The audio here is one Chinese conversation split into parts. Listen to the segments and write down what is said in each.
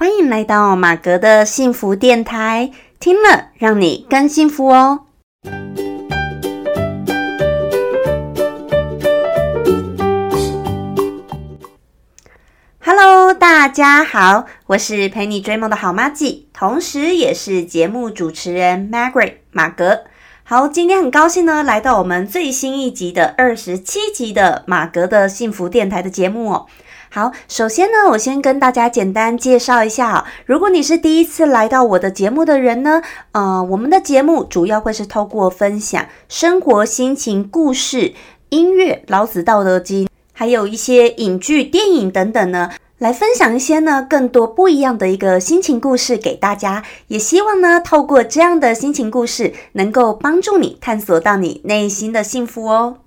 欢迎来到马格的幸福电台，听了让你更幸福哦。Hello，大家好，我是陪你追梦的好妈吉，同时也是节目主持人 Margaret 马格。好，今天很高兴呢，来到我们最新一集的二十七集的马格的幸福电台的节目哦。好，首先呢，我先跟大家简单介绍一下啊。如果你是第一次来到我的节目的人呢，呃，我们的节目主要会是透过分享生活、心情、故事、音乐、老子、道德经，还有一些影剧、电影等等呢。来分享一些呢更多不一样的一个心情故事给大家，也希望呢透过这样的心情故事，能够帮助你探索到你内心的幸福哦。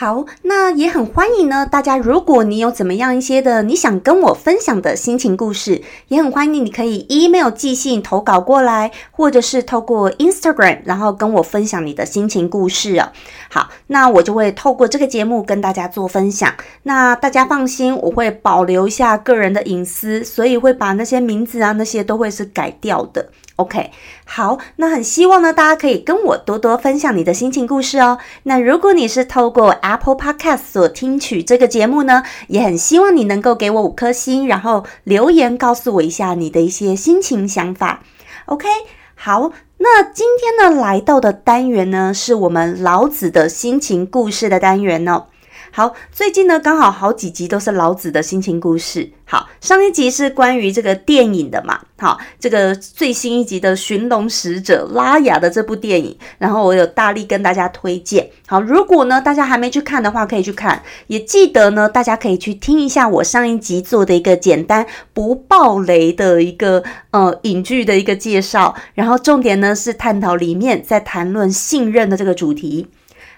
好，那也很欢迎呢。大家，如果你有怎么样一些的你想跟我分享的心情故事，也很欢迎你可以 email 寄信投稿过来，或者是透过 Instagram，然后跟我分享你的心情故事啊。好，那我就会透过这个节目跟大家做分享。那大家放心，我会保留一下个人的隐私，所以会把那些名字啊那些都会是改掉的。OK，好，那很希望呢，大家可以跟我多多分享你的心情故事哦。那如果你是透过 Apple Podcast 所听取这个节目呢，也很希望你能够给我五颗星，然后留言告诉我一下你的一些心情想法。OK，好，那今天呢来到的单元呢，是我们老子的心情故事的单元哦。好，最近呢刚好好几集都是老子的心情故事。好，上一集是关于这个电影的嘛？好，这个最新一集的《寻龙使者》拉雅的这部电影，然后我有大力跟大家推荐。好，如果呢大家还没去看的话，可以去看。也记得呢，大家可以去听一下我上一集做的一个简单不爆雷的一个呃影剧的一个介绍。然后重点呢是探讨里面在谈论信任的这个主题。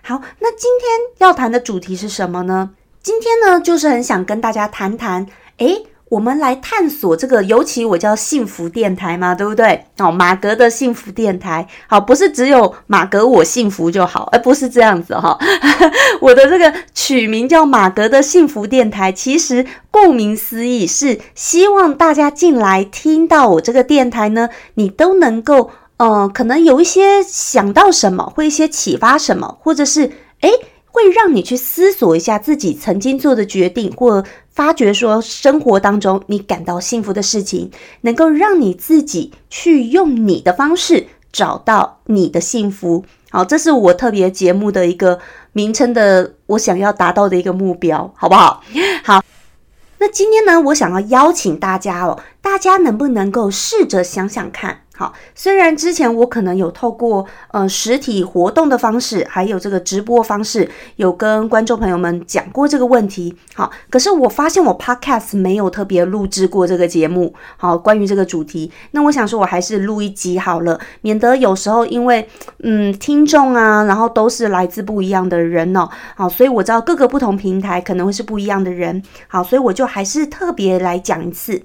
好，那今天要谈的主题是什么呢？今天呢，就是很想跟大家谈谈，诶，我们来探索这个，尤其我叫幸福电台嘛，对不对？哦，马格的幸福电台，好，不是只有马格我幸福就好，而不是这样子哈。我的这个取名叫马格的幸福电台，其实顾名思义是希望大家进来听到我这个电台呢，你都能够。呃，可能有一些想到什么，会一些启发什么，或者是诶，会让你去思索一下自己曾经做的决定，或发觉说生活当中你感到幸福的事情，能够让你自己去用你的方式找到你的幸福。好，这是我特别节目的一个名称的，我想要达到的一个目标，好不好？好，那今天呢，我想要邀请大家哦，大家能不能够试着想想看？好，虽然之前我可能有透过呃实体活动的方式，还有这个直播方式，有跟观众朋友们讲过这个问题。好，可是我发现我 Podcast 没有特别录制过这个节目。好，关于这个主题，那我想说，我还是录一集好了，免得有时候因为嗯听众啊，然后都是来自不一样的人哦。好，所以我知道各个不同平台可能会是不一样的人。好，所以我就还是特别来讲一次。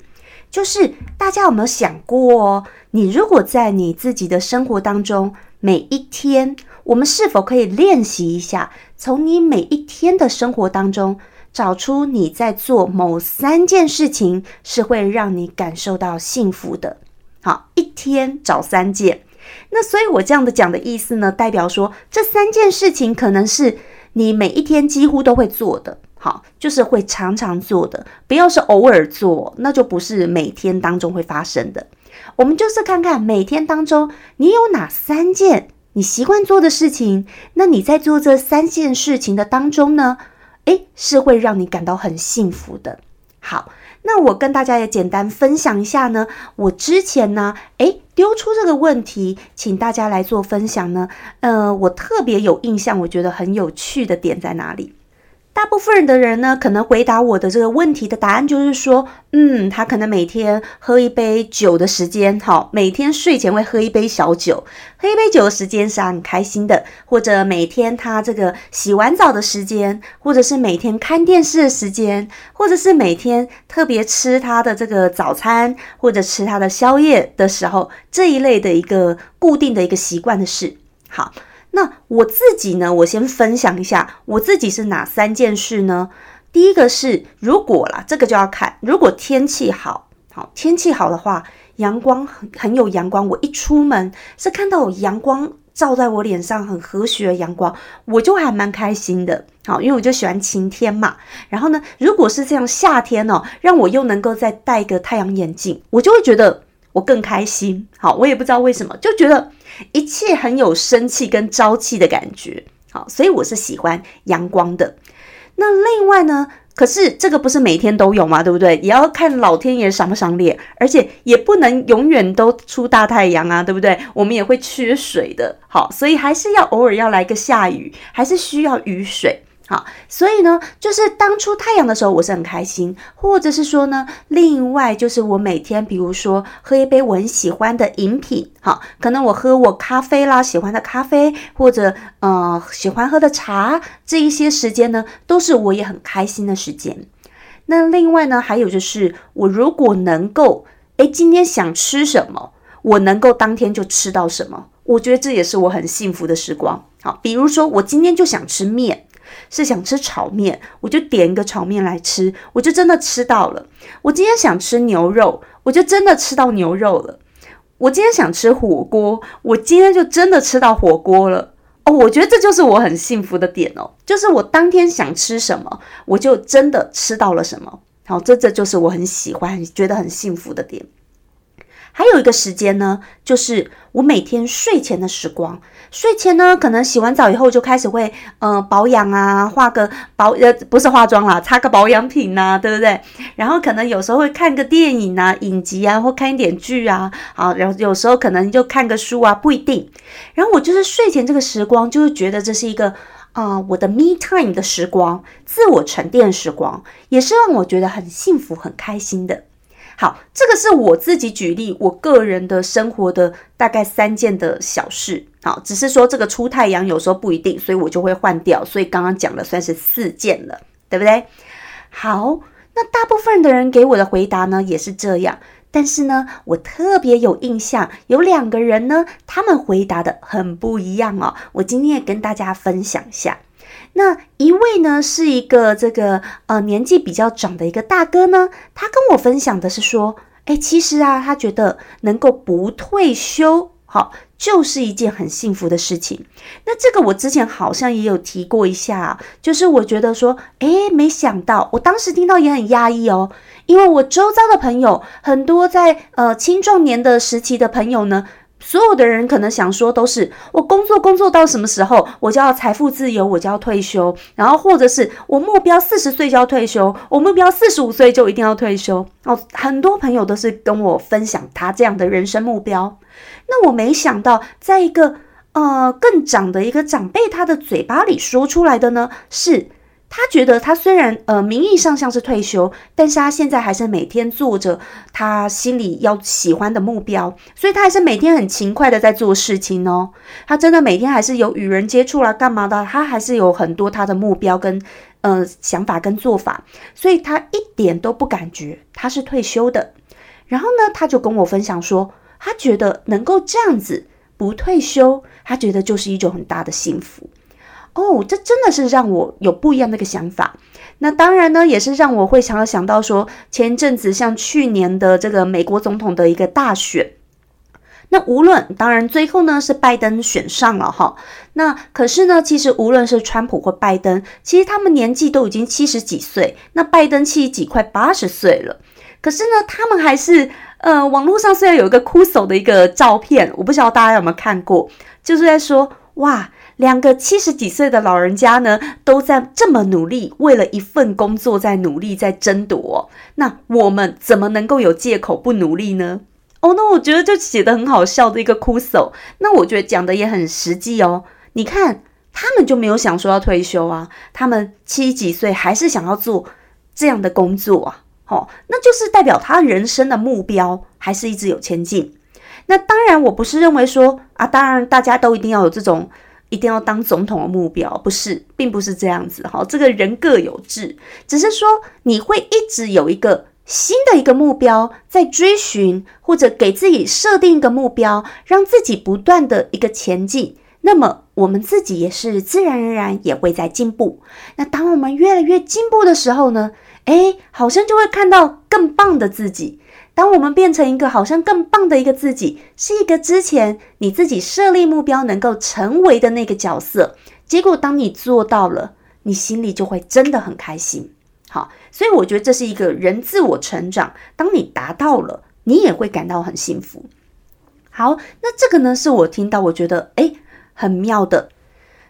就是大家有没有想过，你如果在你自己的生活当中，每一天，我们是否可以练习一下，从你每一天的生活当中，找出你在做某三件事情是会让你感受到幸福的？好，一天找三件。那所以，我这样的讲的意思呢，代表说这三件事情可能是你每一天几乎都会做的。好，就是会常常做的，不要是偶尔做，那就不是每天当中会发生的。我们就是看看每天当中你有哪三件你习惯做的事情，那你在做这三件事情的当中呢，诶，是会让你感到很幸福的。好，那我跟大家也简单分享一下呢，我之前呢，诶，丢出这个问题，请大家来做分享呢，呃，我特别有印象，我觉得很有趣的点在哪里？大部分的人呢，可能回答我的这个问题的答案就是说，嗯，他可能每天喝一杯酒的时间，好，每天睡前会喝一杯小酒，喝一杯酒的时间是很开心的，或者每天他这个洗完澡的时间，或者是每天看电视的时间，或者是每天特别吃他的这个早餐或者吃他的宵夜的时候，这一类的一个固定的一个习惯的事，好。那我自己呢？我先分享一下我自己是哪三件事呢？第一个是，如果啦，这个就要看，如果天气好，好，天气好的话，阳光很很有阳光，我一出门是看到有阳光照在我脸上，很和煦的阳光，我就还蛮开心的。好，因为我就喜欢晴天嘛。然后呢，如果是这样夏天哦，让我又能够再戴个太阳眼镜，我就会觉得我更开心。好，我也不知道为什么，就觉得一切很有生气跟朝气的感觉。好，所以我是喜欢阳光的。那另外呢，可是这个不是每天都有嘛，对不对？也要看老天爷赏不赏脸，而且也不能永远都出大太阳啊，对不对？我们也会缺水的。好，所以还是要偶尔要来个下雨，还是需要雨水。好，所以呢，就是当初太阳的时候，我是很开心，或者是说呢，另外就是我每天，比如说喝一杯我很喜欢的饮品，好，可能我喝我咖啡啦，喜欢的咖啡，或者呃喜欢喝的茶，这一些时间呢，都是我也很开心的时间。那另外呢，还有就是我如果能够，诶，今天想吃什么，我能够当天就吃到什么，我觉得这也是我很幸福的时光。好，比如说我今天就想吃面。是想吃炒面，我就点一个炒面来吃，我就真的吃到了。我今天想吃牛肉，我就真的吃到牛肉了。我今天想吃火锅，我今天就真的吃到火锅了。哦，我觉得这就是我很幸福的点哦，就是我当天想吃什么，我就真的吃到了什么。好，这这就是我很喜欢、觉得很幸福的点。还有一个时间呢，就是我每天睡前的时光。睡前呢，可能洗完澡以后就开始会，呃，保养啊，化个保，呃，不是化妆啦，擦个保养品呐，对不对？然后可能有时候会看个电影啊，影集啊，或看一点剧啊，好，然后有时候可能就看个书啊，不一定。然后我就是睡前这个时光，就会觉得这是一个啊，我的 me time 的时光，自我沉淀时光，也是让我觉得很幸福、很开心的。好，这个是我自己举例，我个人的生活的大概三件的小事。好，只是说这个出太阳有时候不一定，所以我就会换掉。所以刚刚讲的算是四件了，对不对？好，那大部分的人给我的回答呢也是这样，但是呢，我特别有印象，有两个人呢，他们回答的很不一样哦。我今天也跟大家分享一下。那一位呢，是一个这个呃年纪比较长的一个大哥呢，他跟我分享的是说，哎，其实啊，他觉得能够不退休，好，就是一件很幸福的事情。那这个我之前好像也有提过一下，就是我觉得说，哎，没想到，我当时听到也很压抑哦，因为我周遭的朋友很多在呃青壮年的时期的朋友呢。所有的人可能想说，都是我工作工作到什么时候，我就要财富自由，我就要退休，然后或者是我目标四十岁就要退休，我目标四十五岁就一定要退休哦。很多朋友都是跟我分享他这样的人生目标，那我没想到，在一个呃更长的一个长辈他的嘴巴里说出来的呢是。他觉得他虽然呃名义上像是退休，但是他现在还是每天做着他心里要喜欢的目标，所以他还是每天很勤快的在做事情哦。他真的每天还是有与人接触啦，干嘛的？他还是有很多他的目标跟呃想法跟做法，所以他一点都不感觉他是退休的。然后呢，他就跟我分享说，他觉得能够这样子不退休，他觉得就是一种很大的幸福。哦，这真的是让我有不一样的一个想法。那当然呢，也是让我会想要想到说，前一阵子像去年的这个美国总统的一个大选，那无论当然最后呢是拜登选上了哈，那可是呢，其实无论是川普或拜登，其实他们年纪都已经七十几岁，那拜登七十几快八十岁了，可是呢，他们还是呃，网络上虽然有一个枯手的一个照片，我不知道大家有没有看过，就是在说哇。两个七十几岁的老人家呢，都在这么努力，为了一份工作在努力，在争夺。那我们怎么能够有借口不努力呢？哦，那我觉得就写的很好笑的一个哭手。那我觉得讲的也很实际哦。你看，他们就没有想说要退休啊，他们七几岁还是想要做这样的工作啊。哦，那就是代表他人生的目标还是一直有前进。那当然，我不是认为说啊，当然大家都一定要有这种。一定要当总统的目标不是，并不是这样子哈。这个人各有志，只是说你会一直有一个新的一个目标在追寻，或者给自己设定一个目标，让自己不断的一个前进。那么我们自己也是自然而然也会在进步。那当我们越来越进步的时候呢？诶，好像就会看到更棒的自己。当我们变成一个好像更棒的一个自己，是一个之前你自己设立目标能够成为的那个角色，结果当你做到了，你心里就会真的很开心。好，所以我觉得这是一个人自我成长。当你达到了，你也会感到很幸福。好，那这个呢是我听到我觉得诶很妙的。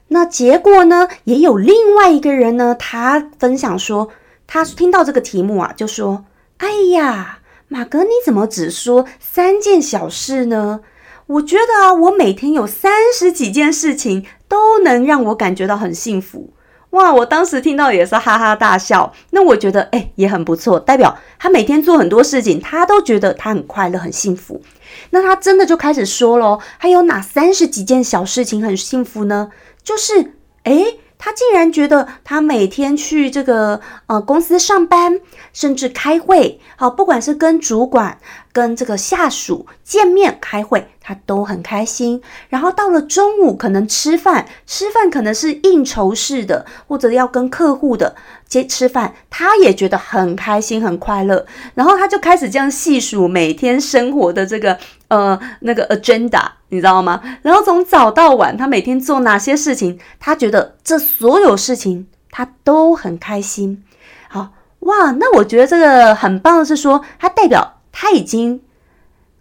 那结果呢，也有另外一个人呢，他分享说，他听到这个题目啊，就说：“哎呀，马哥你怎么只说三件小事呢？我觉得啊，我每天有三十几件事情都能让我感觉到很幸福。”哇！我当时听到也是哈哈大笑。那我觉得，哎，也很不错，代表他每天做很多事情，他都觉得他很快乐、很幸福。那他真的就开始说喽，还有哪三十几件小事情很幸福呢？就是，哎。他竟然觉得他每天去这个呃公司上班，甚至开会，好，不管是跟主管、跟这个下属见面开会，他都很开心。然后到了中午，可能吃饭，吃饭可能是应酬式的，或者要跟客户的接吃饭，他也觉得很开心、很快乐。然后他就开始这样细数每天生活的这个呃那个 agenda。你知道吗？然后从早到晚，他每天做哪些事情？他觉得这所有事情他都很开心。好哇，那我觉得这个很棒的是说，他代表他已经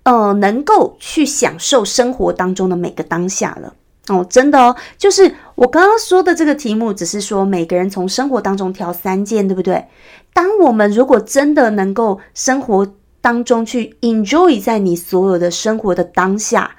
呃能够去享受生活当中的每个当下了哦，真的哦。就是我刚刚说的这个题目，只是说每个人从生活当中挑三件，对不对？当我们如果真的能够生活当中去 enjoy 在你所有的生活的当下。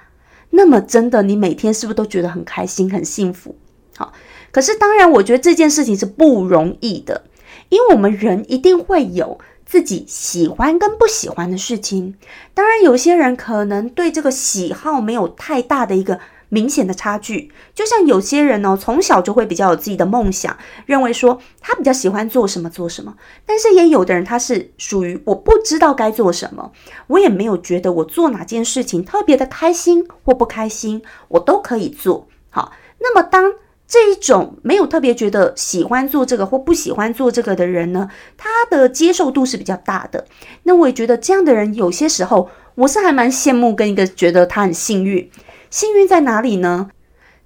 那么真的，你每天是不是都觉得很开心、很幸福？好，可是当然，我觉得这件事情是不容易的，因为我们人一定会有自己喜欢跟不喜欢的事情。当然，有些人可能对这个喜好没有太大的一个。明显的差距，就像有些人呢，从小就会比较有自己的梦想，认为说他比较喜欢做什么做什么。但是也有的人，他是属于我不知道该做什么，我也没有觉得我做哪件事情特别的开心或不开心，我都可以做好。那么当这一种没有特别觉得喜欢做这个或不喜欢做这个的人呢，他的接受度是比较大的。那我也觉得这样的人有些时候，我是还蛮羡慕跟一个觉得他很幸运。幸运在哪里呢？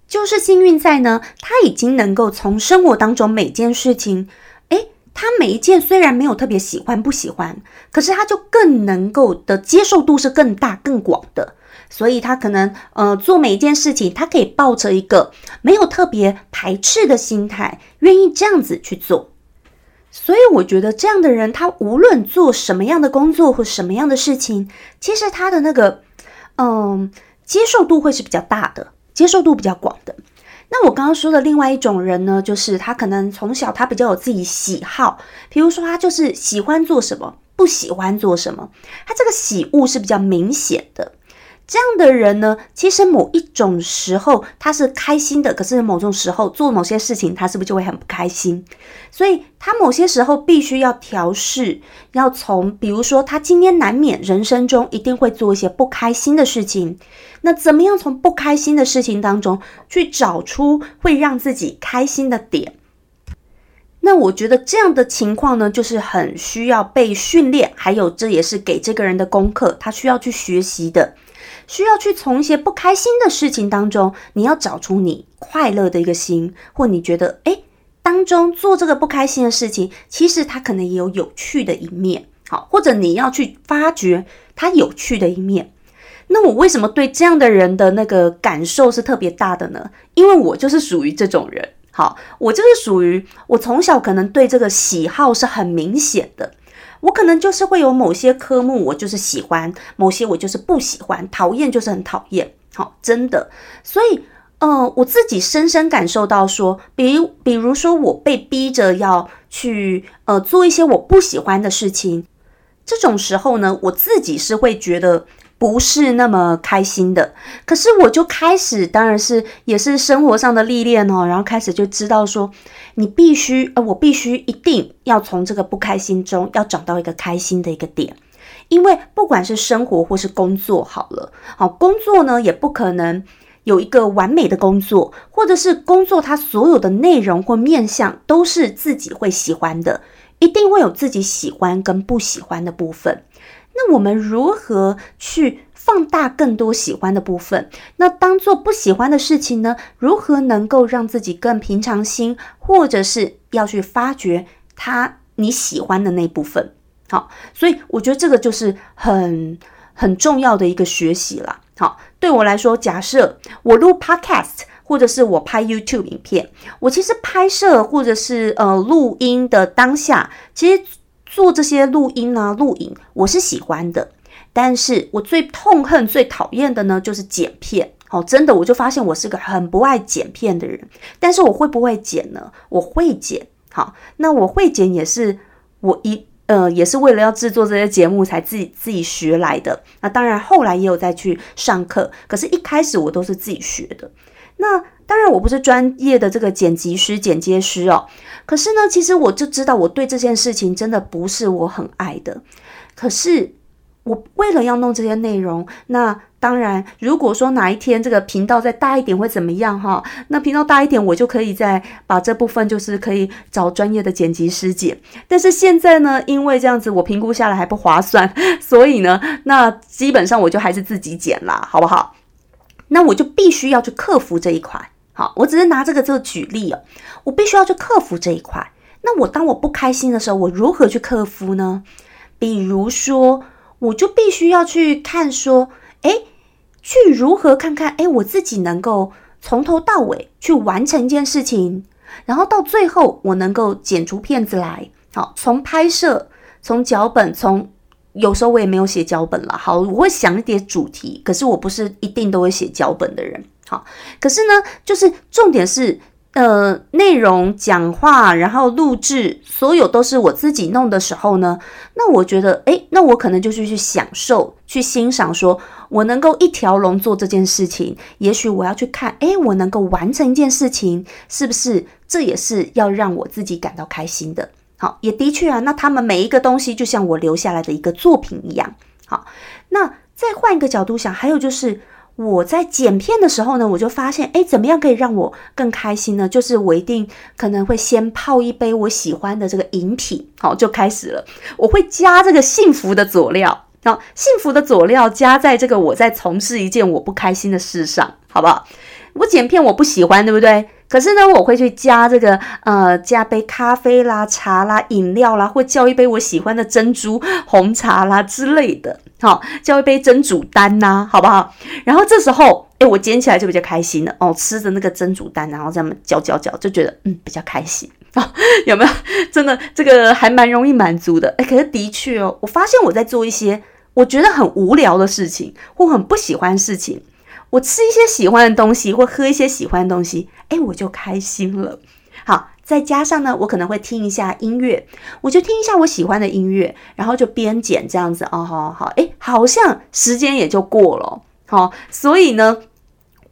就是幸运在呢，他已经能够从生活当中每件事情，诶，他每一件虽然没有特别喜欢不喜欢，可是他就更能够的接受度是更大更广的，所以他可能呃做每一件事情，他可以抱着一个没有特别排斥的心态，愿意这样子去做。所以我觉得这样的人，他无论做什么样的工作或什么样的事情，其实他的那个嗯。接受度会是比较大的，接受度比较广的。那我刚刚说的另外一种人呢，就是他可能从小他比较有自己喜好，比如说他就是喜欢做什么，不喜欢做什么，他这个喜恶是比较明显的。这样的人呢，其实某一种时候他是开心的，可是某种时候做某些事情，他是不是就会很不开心？所以他某些时候必须要调试，要从比如说他今天难免人生中一定会做一些不开心的事情，那怎么样从不开心的事情当中去找出会让自己开心的点？那我觉得这样的情况呢，就是很需要被训练，还有这也是给这个人的功课，他需要去学习的。需要去从一些不开心的事情当中，你要找出你快乐的一个心，或你觉得诶当中做这个不开心的事情，其实它可能也有有趣的一面，好，或者你要去发掘它有趣的一面。那我为什么对这样的人的那个感受是特别大的呢？因为我就是属于这种人，好，我就是属于我从小可能对这个喜好是很明显的。我可能就是会有某些科目，我就是喜欢；某些我就是不喜欢，讨厌就是很讨厌。好，真的。所以，呃，我自己深深感受到说，比如，比如说我被逼着要去，呃，做一些我不喜欢的事情，这种时候呢，我自己是会觉得。不是那么开心的，可是我就开始，当然是也是生活上的历练哦，然后开始就知道说，你必须，呃，我必须一定要从这个不开心中要找到一个开心的一个点，因为不管是生活或是工作，好了，好工作呢也不可能有一个完美的工作，或者是工作它所有的内容或面向都是自己会喜欢的，一定会有自己喜欢跟不喜欢的部分。那我们如何去放大更多喜欢的部分？那当做不喜欢的事情呢？如何能够让自己更平常心，或者是要去发掘他你喜欢的那部分？好，所以我觉得这个就是很很重要的一个学习了。好，对我来说，假设我录 Podcast。或者是我拍 YouTube 影片，我其实拍摄或者是呃录音的当下，其实做这些录音啊、录影，我是喜欢的。但是我最痛恨、最讨厌的呢，就是剪片。哦，真的，我就发现我是个很不爱剪片的人。但是我会不会剪呢？我会剪。好，那我会剪也是我一呃，也是为了要制作这些节目才自己自己学来的。那当然，后来也有再去上课，可是一开始我都是自己学的。那当然，我不是专业的这个剪辑师、剪接师哦。可是呢，其实我就知道，我对这件事情真的不是我很爱的。可是我为了要弄这些内容，那当然，如果说哪一天这个频道再大一点会怎么样哈？那频道大一点，我就可以再把这部分就是可以找专业的剪辑师剪。但是现在呢，因为这样子我评估下来还不划算，所以呢，那基本上我就还是自己剪啦，好不好？那我就必须要去克服这一块，好，我只是拿这个做举例哦，我必须要去克服这一块。那我当我不开心的时候，我如何去克服呢？比如说，我就必须要去看说，诶，去如何看看，诶，我自己能够从头到尾去完成一件事情，然后到最后我能够剪出片子来，好，从拍摄，从脚本，从。有时候我也没有写脚本了，好，我会想一点主题，可是我不是一定都会写脚本的人，好，可是呢，就是重点是，呃，内容、讲话，然后录制，所有都是我自己弄的时候呢，那我觉得，诶，那我可能就是去享受、去欣赏，说我能够一条龙做这件事情，也许我要去看，诶，我能够完成一件事情，是不是这也是要让我自己感到开心的？好，也的确啊，那他们每一个东西就像我留下来的一个作品一样。好，那再换一个角度想，还有就是我在剪片的时候呢，我就发现，哎，怎么样可以让我更开心呢？就是我一定可能会先泡一杯我喜欢的这个饮品，好，就开始了。我会加这个幸福的佐料，那，幸福的佐料加在这个我在从事一件我不开心的事上，好不好？我剪片我不喜欢，对不对？可是呢，我会去加这个，呃，加杯咖啡啦、茶啦、饮料啦，或叫一杯我喜欢的珍珠红茶啦之类的，好，叫一杯珍珠丹呐，好不好？然后这时候，哎，我捡起来就比较开心了哦，吃着那个珍珠丹，然后这么嚼嚼嚼，就觉得嗯比较开心啊，有没有？真的这个还蛮容易满足的，哎，可是的确哦，我发现我在做一些我觉得很无聊的事情，或很不喜欢事情。我吃一些喜欢的东西，或喝一些喜欢的东西，哎，我就开心了。好，再加上呢，我可能会听一下音乐，我就听一下我喜欢的音乐，然后就边剪这样子。哦，好好，哎，好像时间也就过了。好，所以呢，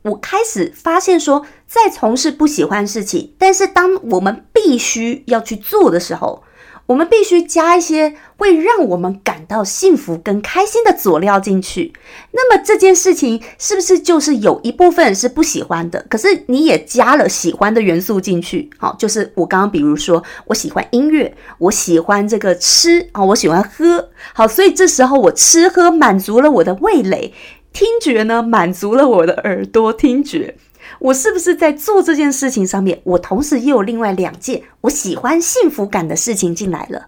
我开始发现说，在从事不喜欢事情，但是当我们必须要去做的时候。我们必须加一些会让我们感到幸福跟开心的佐料进去。那么这件事情是不是就是有一部分是不喜欢的？可是你也加了喜欢的元素进去。好，就是我刚刚比如说，我喜欢音乐，我喜欢这个吃啊，我喜欢喝。好，所以这时候我吃喝满足了我的味蕾，听觉呢满足了我的耳朵听觉。我是不是在做这件事情上面，我同时又有另外两件我喜欢幸福感的事情进来了？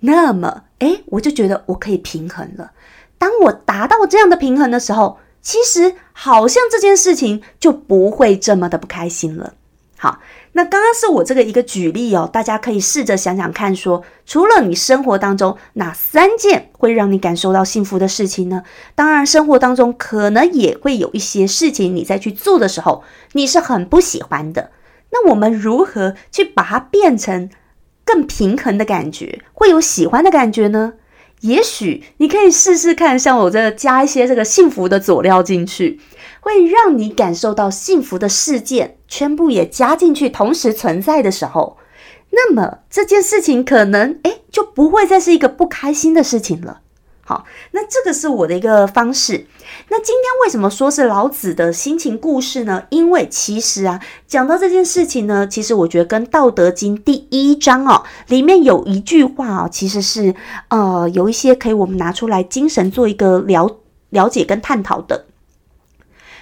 那么，诶，我就觉得我可以平衡了。当我达到这样的平衡的时候，其实好像这件事情就不会这么的不开心了。好。那刚刚是我这个一个举例哦，大家可以试着想想看，说除了你生活当中哪三件会让你感受到幸福的事情呢？当然，生活当中可能也会有一些事情，你在去做的时候你是很不喜欢的。那我们如何去把它变成更平衡的感觉，会有喜欢的感觉呢？也许你可以试试看，像我这加一些这个幸福的佐料进去。会让你感受到幸福的事件全部也加进去，同时存在的时候，那么这件事情可能哎就不会再是一个不开心的事情了。好，那这个是我的一个方式。那今天为什么说是老子的心情故事呢？因为其实啊，讲到这件事情呢，其实我觉得跟《道德经》第一章哦，里面有一句话哦，其实是呃有一些可以我们拿出来精神做一个了了解跟探讨的。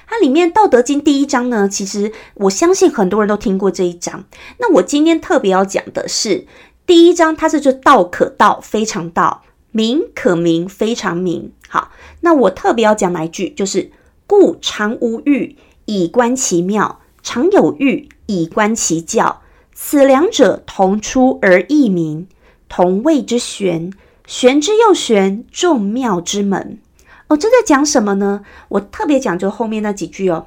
它里面《道德经》第一章呢，其实我相信很多人都听过这一章。那我今天特别要讲的是第一章，它是就道可道，非常道。名可名，非常名。好，那我特别要讲哪一句？就是“故常无欲，以观其妙；常有欲，以观其教。此两者，同出而异名，同谓之玄。玄之又玄，众妙之门。”哦，这在讲什么呢？我特别讲就后面那几句哦。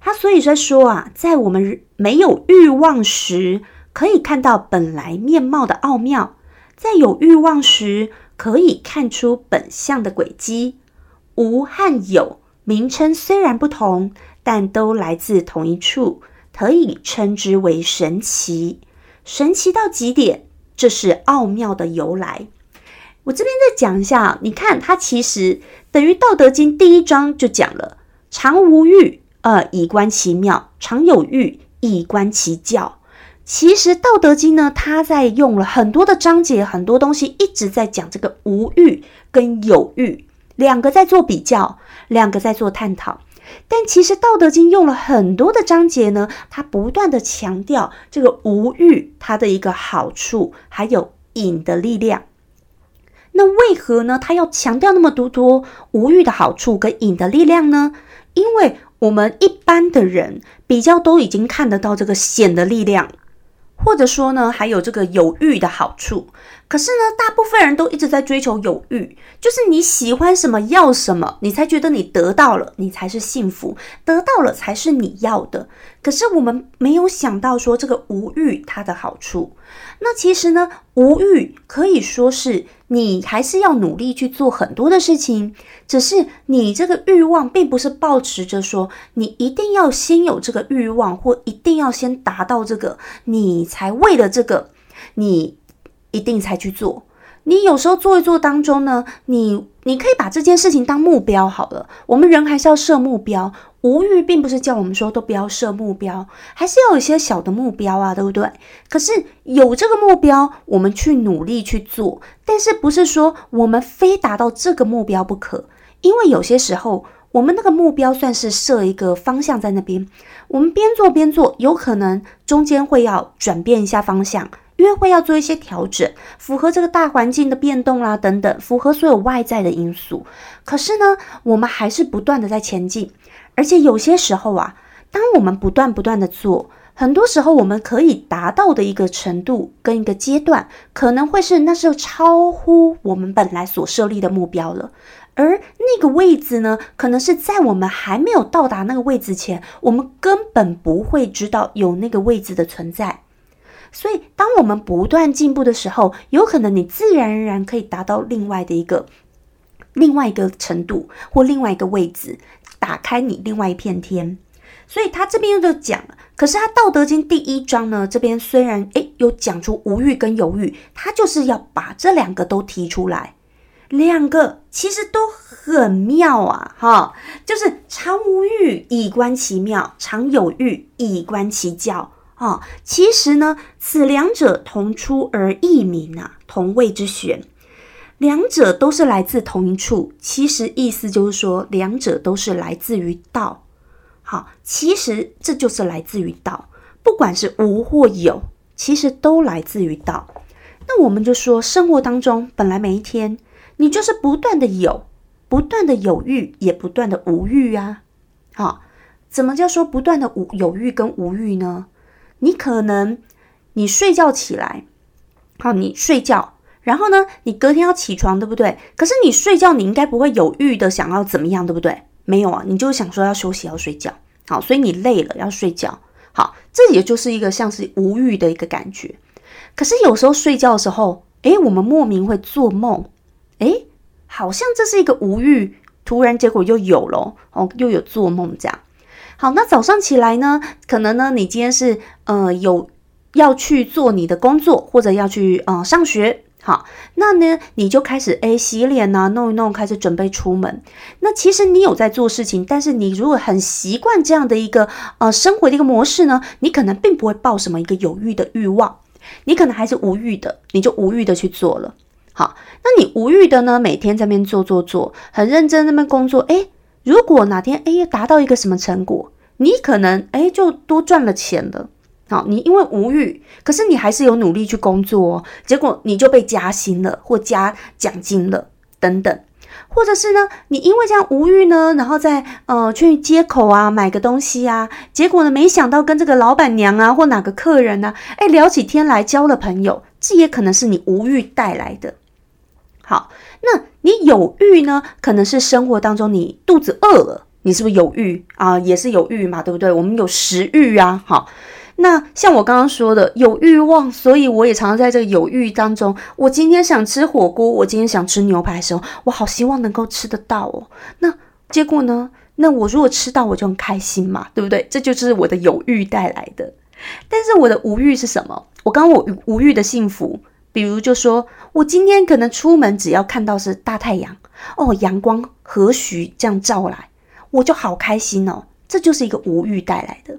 他所以在说啊，在我们没有欲望时，可以看到本来面貌的奥妙；在有欲望时，可以看出本相的轨迹，无和有名称虽然不同，但都来自同一处，可以称之为神奇。神奇到极点，这是奥妙的由来。我这边再讲一下，你看它其实等于《道德经》第一章就讲了“常无欲，呃，以观其妙；常有欲，以观其教。”其实《道德经》呢，它在用了很多的章节，很多东西一直在讲这个无欲跟有欲两个在做比较，两个在做探讨。但其实《道德经》用了很多的章节呢，它不断的强调这个无欲它的一个好处，还有隐的力量。那为何呢？他要强调那么多多无欲的好处跟隐的力量呢？因为我们一般的人比较都已经看得到这个显的力量。或者说呢，还有这个有欲的好处。可是呢，大部分人都一直在追求有欲，就是你喜欢什么要什么，你才觉得你得到了，你才是幸福，得到了才是你要的。可是我们没有想到说这个无欲它的好处。那其实呢，无欲可以说是你还是要努力去做很多的事情，只是你这个欲望并不是抱持着说你一定要先有这个欲望，或一定要先达到这个，你才为了这个，你一定才去做。你有时候做一做当中呢，你你可以把这件事情当目标好了。我们人还是要设目标。无欲并不是叫我们说都不要设目标，还是要有一些小的目标啊，对不对？可是有这个目标，我们去努力去做，但是不是说我们非达到这个目标不可？因为有些时候，我们那个目标算是设一个方向在那边，我们边做边做，有可能中间会要转变一下方向。约会要做一些调整，符合这个大环境的变动啦，等等，符合所有外在的因素。可是呢，我们还是不断的在前进，而且有些时候啊，当我们不断不断的做，很多时候我们可以达到的一个程度跟一个阶段，可能会是那是超乎我们本来所设立的目标了。而那个位置呢，可能是在我们还没有到达那个位置前，我们根本不会知道有那个位置的存在。所以，当我们不断进步的时候，有可能你自然而然可以达到另外的一个、另外一个程度或另外一个位置，打开你另外一片天。所以他这边就讲了，可是他《道德经》第一章呢，这边虽然诶有讲出无欲跟有欲，他就是要把这两个都提出来，两个其实都很妙啊，哈，就是常无欲以观其妙，常有欲以观其教。哦，其实呢，此两者同出而异名啊，同谓之玄。两者都是来自同一处，其实意思就是说，两者都是来自于道。好，其实这就是来自于道，不管是无或有，其实都来自于道。那我们就说，生活当中本来每一天，你就是不断的有，不断的有欲，也不断的无欲啊。好，怎么叫说不断的无有欲跟无欲呢？你可能你睡觉起来，好，你睡觉，然后呢，你隔天要起床，对不对？可是你睡觉，你应该不会有欲的想要怎么样，对不对？没有啊，你就想说要休息，要睡觉，好，所以你累了要睡觉，好，这也就是一个像是无欲的一个感觉。可是有时候睡觉的时候，诶，我们莫名会做梦，诶，好像这是一个无欲，突然结果又有了，哦，又有做梦这样。好，那早上起来呢？可能呢，你今天是呃有要去做你的工作，或者要去呃上学好，那呢，你就开始诶洗脸呐，弄一弄，开始准备出门。那其实你有在做事情，但是你如果很习惯这样的一个呃生活的一个模式呢，你可能并不会抱什么一个有欲的欲望，你可能还是无欲的，你就无欲的去做了。好，那你无欲的呢，每天在那边做做做，很认真那边工作。诶，如果哪天诶达到一个什么成果，你可能诶就多赚了钱了。好，你因为无欲，可是你还是有努力去工作，哦结果你就被加薪了，或加奖金了，等等，或者是呢，你因为这样无欲呢，然后再呃去街口啊买个东西啊，结果呢，没想到跟这个老板娘啊或哪个客人呢，哎聊起天来交了朋友，这也可能是你无欲带来的。好，那你有欲呢，可能是生活当中你肚子饿了，你是不是有欲啊？也是有欲嘛，对不对？我们有食欲啊，好。那像我刚刚说的，有欲望，所以我也常常在这个有欲当中。我今天想吃火锅，我今天想吃牛排的时候，我好希望能够吃得到哦。那结果呢？那我如果吃到，我就很开心嘛，对不对？这就是我的有欲带来的。但是我的无欲是什么？我刚刚我无欲的幸福，比如就说我今天可能出门，只要看到是大太阳哦，阳光和煦这样照来，我就好开心哦。这就是一个无欲带来的。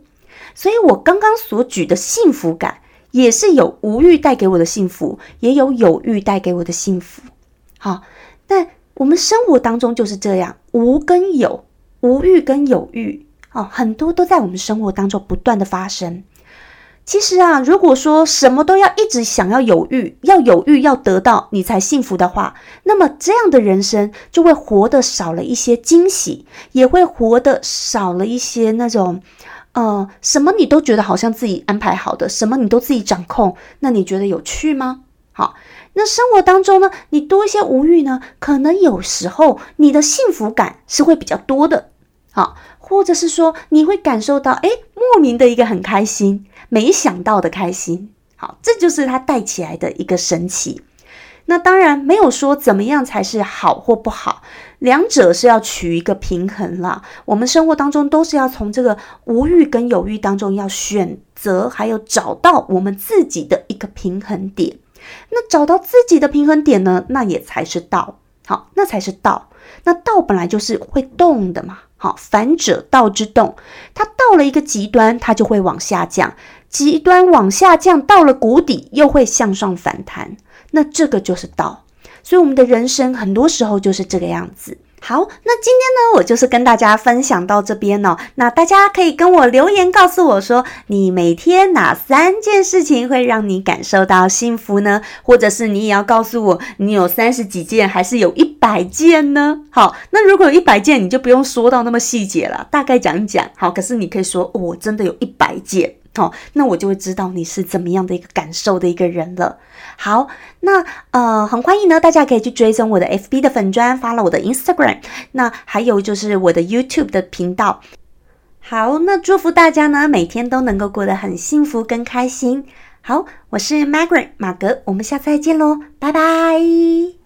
所以，我刚刚所举的幸福感，也是有无欲带给我的幸福，也有有欲带给我的幸福。好，但我们生活当中就是这样，无跟有，无欲跟有欲，哦，很多都在我们生活当中不断的发生。其实啊，如果说什么都要一直想要有欲，要有欲要得到你才幸福的话，那么这样的人生就会活得少了一些惊喜，也会活得少了一些那种。呃，什么你都觉得好像自己安排好的，什么你都自己掌控，那你觉得有趣吗？好，那生活当中呢，你多一些无欲呢，可能有时候你的幸福感是会比较多的，好，或者是说你会感受到，哎，莫名的一个很开心，没想到的开心，好，这就是它带起来的一个神奇。那当然没有说怎么样才是好或不好，两者是要取一个平衡啦。我们生活当中都是要从这个无欲跟有欲当中要选择，还有找到我们自己的一个平衡点。那找到自己的平衡点呢，那也才是道。好，那才是道。那道本来就是会动的嘛。好，反者道之动，它到了一个极端，它就会往下降；极端往下降，到了谷底又会向上反弹。那这个就是道，所以我们的人生很多时候就是这个样子。好，那今天呢，我就是跟大家分享到这边哦。那大家可以跟我留言告诉我说，你每天哪三件事情会让你感受到幸福呢？或者是你也要告诉我，你有三十几件还是有一百件呢？好，那如果有一百件，你就不用说到那么细节了，大概讲一讲。好，可是你可以说，我真的有一百件。好，那我就会知道你是怎么样的一个感受的一个人了。好，那呃，很欢迎呢，大家可以去追踪我的 FB 的粉砖，发了我的 Instagram，那还有就是我的 YouTube 的频道。好，那祝福大家呢，每天都能够过得很幸福跟开心。好，我是 Margaret 马格，我们下次再见喽，拜拜。